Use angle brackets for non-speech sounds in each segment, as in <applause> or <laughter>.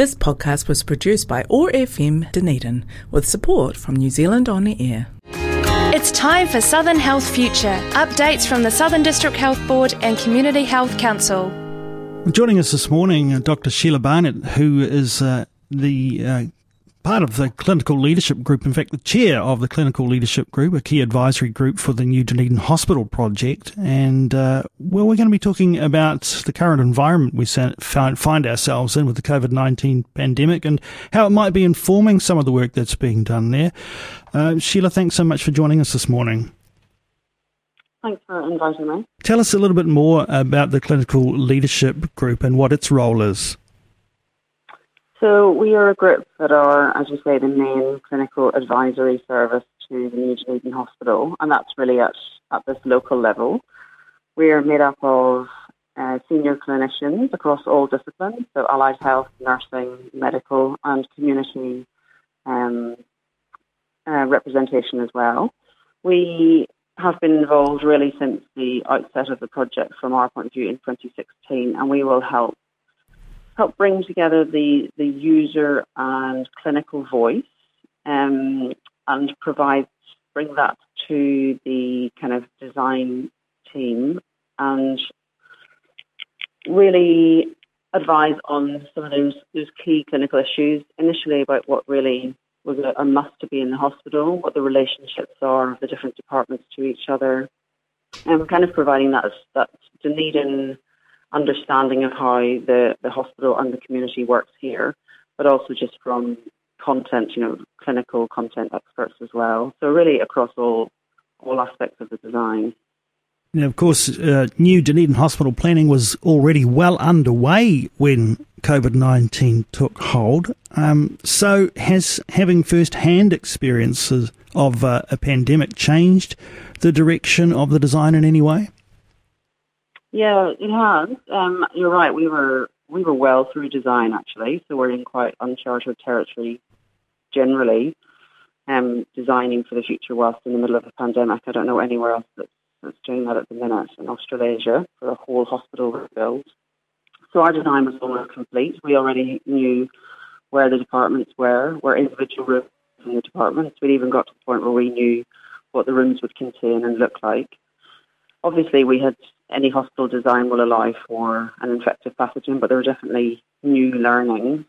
This podcast was produced by OAR FM Dunedin with support from New Zealand On Air. It's time for Southern Health Future updates from the Southern District Health Board and Community Health Council. Joining us this morning, Dr. Sheila Barnett, who is uh, the uh, part of the clinical leadership group, in fact, the chair of the clinical leadership group, a key advisory group for the New Dunedin Hospital project. And, uh, well, we're going to be talking about the current environment we find ourselves in with the COVID 19 pandemic and how it might be informing some of the work that's being done there. Uh, Sheila, thanks so much for joining us this morning. Thanks for inviting me. Tell us a little bit more about the clinical leadership group and what its role is. So we are a group that are, as you say, the main clinical advisory service to the New Dunedin Hospital, and that's really at, at this local level. We are made up of uh, senior clinicians across all disciplines, so allied health, nursing, medical, and community um, uh, representation as well. We have been involved really since the outset of the project from our point of view in 2016, and we will help help bring together the, the user and clinical voice um, and provide bring that to the kind of design team and really advise on some of those those key clinical issues initially about what really was a, a must to be in the hospital, what the relationships are of the different departments to each other, and kind of providing that that Dunedin understanding of how the, the hospital and the community works here, but also just from content, you know, clinical content experts as well. So really across all all aspects of the design. Now, of course, uh, new Dunedin hospital planning was already well underway when COVID 19 took hold. Um, so, has having first hand experiences of uh, a pandemic changed the direction of the design in any way? Yeah, it has. Um, you're right. We were we were well through design actually, so we're in quite uncharted territory generally. Um, designing for the future whilst in the middle of a pandemic. I don't know anywhere else that's, that's doing that at the minute in Australasia for a whole hospital rebuild. So our design was almost complete. We already knew where the departments were, where individual rooms in the departments. We'd even got to the point where we knew what the rooms would contain and look like. Obviously, we had any hospital design will allow for an infective pathogen, but there were definitely new learnings.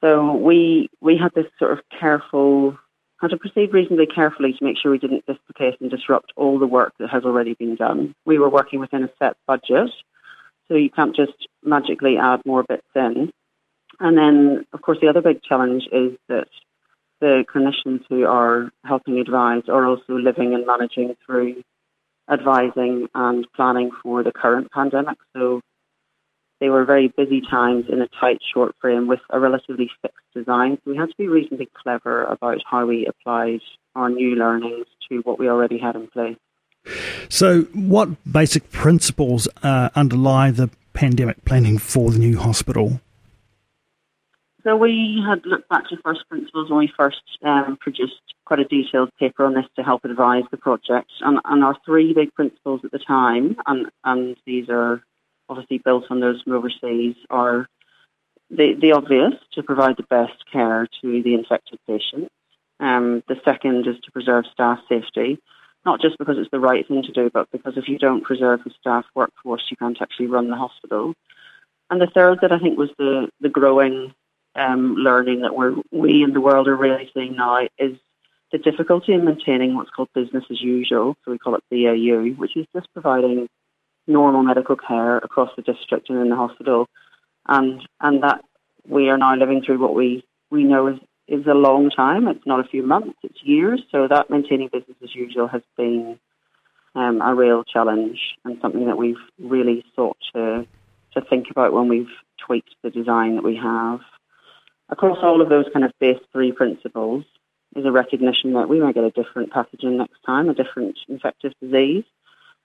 So we we had this sort of careful, had to proceed reasonably carefully to make sure we didn't dislocate and disrupt all the work that has already been done. We were working within a set budget, so you can't just magically add more bits in. And then, of course, the other big challenge is that the clinicians who are helping advise are also living and managing through advising and planning for the current pandemic. So they were very busy times in a tight, short frame with a relatively fixed design. So we had to be reasonably clever about how we applied our new learnings to what we already had in place. So, what basic principles uh, underlie the pandemic planning for the new hospital? So we had looked back to first principles when we first um, produced quite a detailed paper on this to help advise the project. And, and our three big principles at the time, and, and these are obviously built on those from overseas, are the, the obvious, to provide the best care to the infected patient. Um, the second is to preserve staff safety, not just because it's the right thing to do, but because if you don't preserve the staff workforce, you can't actually run the hospital. And the third that I think was the, the growing um, learning that we're, we in the world are really seeing now is the difficulty in maintaining what's called business as usual. So we call it BAU, which is just providing normal medical care across the district and in the hospital. And, and that we are now living through what we, we know is, is a long time. It's not a few months, it's years. So that maintaining business as usual has been um, a real challenge and something that we've really sought to, to think about when we've tweaked the design that we have across all of those kind of base three principles is a recognition that we may get a different pathogen next time, a different infectious disease,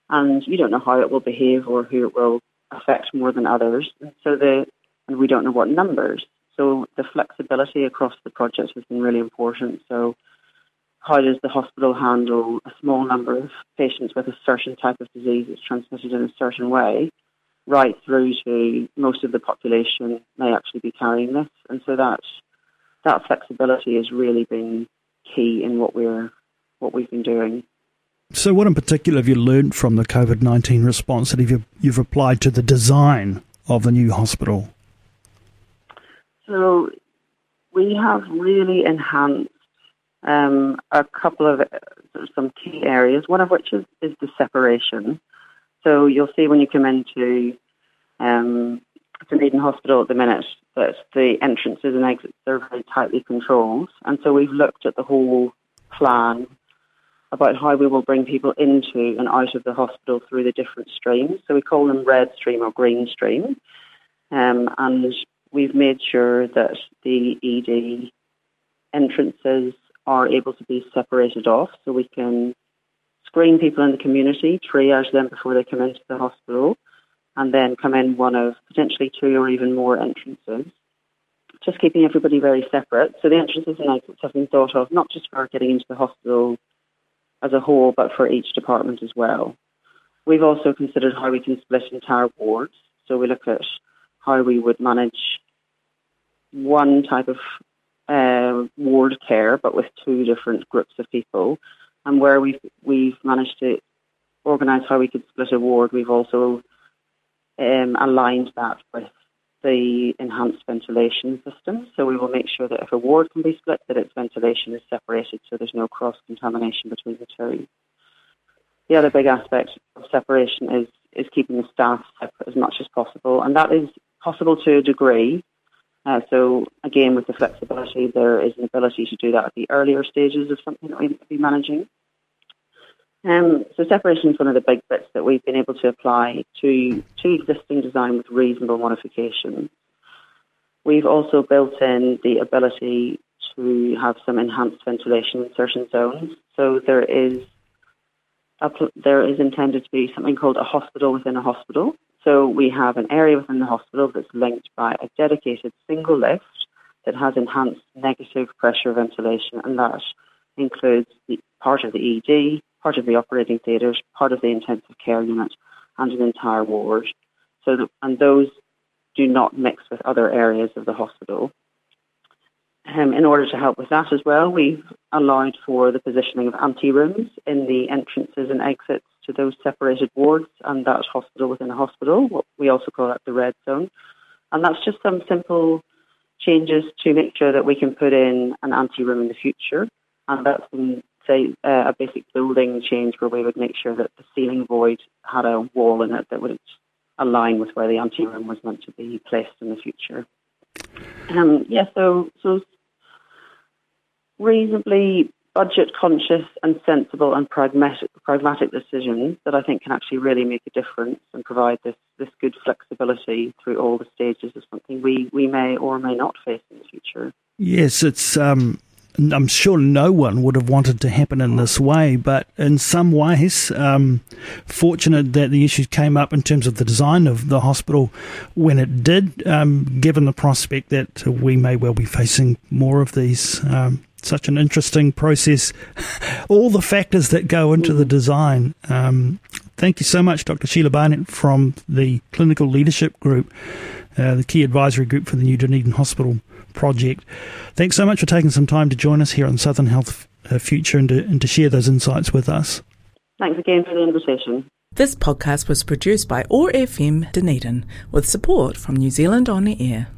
and you don't know how it will behave or who it will affect more than others. So the and we don't know what numbers. So the flexibility across the project has been really important. So how does the hospital handle a small number of patients with a certain type of disease that's transmitted in a certain way? Right through to most of the population may actually be carrying this. And so that, that flexibility has really been key in what we're what we've been doing. So, what in particular have you learned from the COVID 19 response that you've, you've applied to the design of the new hospital? So, we have really enhanced um, a couple of uh, some key areas, one of which is, is the separation. So, you'll see when you come into um, Dunedin Hospital at the minute that the entrances and exits are very tightly controlled. And so, we've looked at the whole plan about how we will bring people into and out of the hospital through the different streams. So we call them red stream or green stream. Um, and we've made sure that the ED entrances are able to be separated off so we can screen people in the community, triage them before they come into the hospital, and then come in one of potentially two or even more entrances. Just keeping everybody very separate. So the entrances and exits have been thought of not just for getting into the hospital as a whole, but for each department as well. We've also considered how we can split entire wards. So we look at how we would manage one type of uh, ward care, but with two different groups of people. And where we've we've managed to organise how we could split a ward, we've also um, aligned that with the enhanced ventilation system. So we will make sure that if a ward can be split, that its ventilation is separated so there's no cross contamination between the two. The other big aspect of separation is is keeping the staff separate as much as possible, and that is possible to a degree. Uh, so again, with the flexibility, there is an ability to do that at the earlier stages of something that we might be managing. Um, so separation is one of the big bits that we've been able to apply to, to existing design with reasonable modifications. We've also built in the ability to have some enhanced ventilation in certain zones. So there is a, there is intended to be something called a hospital within a hospital. So we have an area within the hospital that's linked by a dedicated single lift that has enhanced negative pressure ventilation, and that includes the part of the ED, part of the operating theatres, part of the intensive care unit, and an entire ward. So, that, and those do not mix with other areas of the hospital. Um, in order to help with that as well, we've allowed for the positioning of ante-rooms in the entrances and exits to those separated wards and that hospital within a hospital. What we also call that the red zone. And that's just some simple changes to make sure that we can put in an ante-room in the future. And that's been say, uh, a basic building change where we would make sure that the ceiling void had a wall in it that would align with where the ante room was meant to be placed in the future. Um, yeah, so so reasonably budget conscious and sensible and pragmatic pragmatic decisions that I think can actually really make a difference and provide this, this good flexibility through all the stages of something we, we may or may not face in the future. Yes, it's um, I'm sure no one would have wanted to happen in this way, but in some ways, um, fortunate that the issues came up in terms of the design of the hospital when it did, um, given the prospect that we may well be facing more of these. Such an interesting process, <laughs> all the factors that go into the design. Um, thank you so much, Dr. Sheila Barnett from the Clinical Leadership Group, uh, the key advisory group for the New Dunedin Hospital project. Thanks so much for taking some time to join us here on Southern Health uh, Future and to, and to share those insights with us. Thanks again for the invitation. This podcast was produced by OAR FM Dunedin with support from New Zealand On the Air.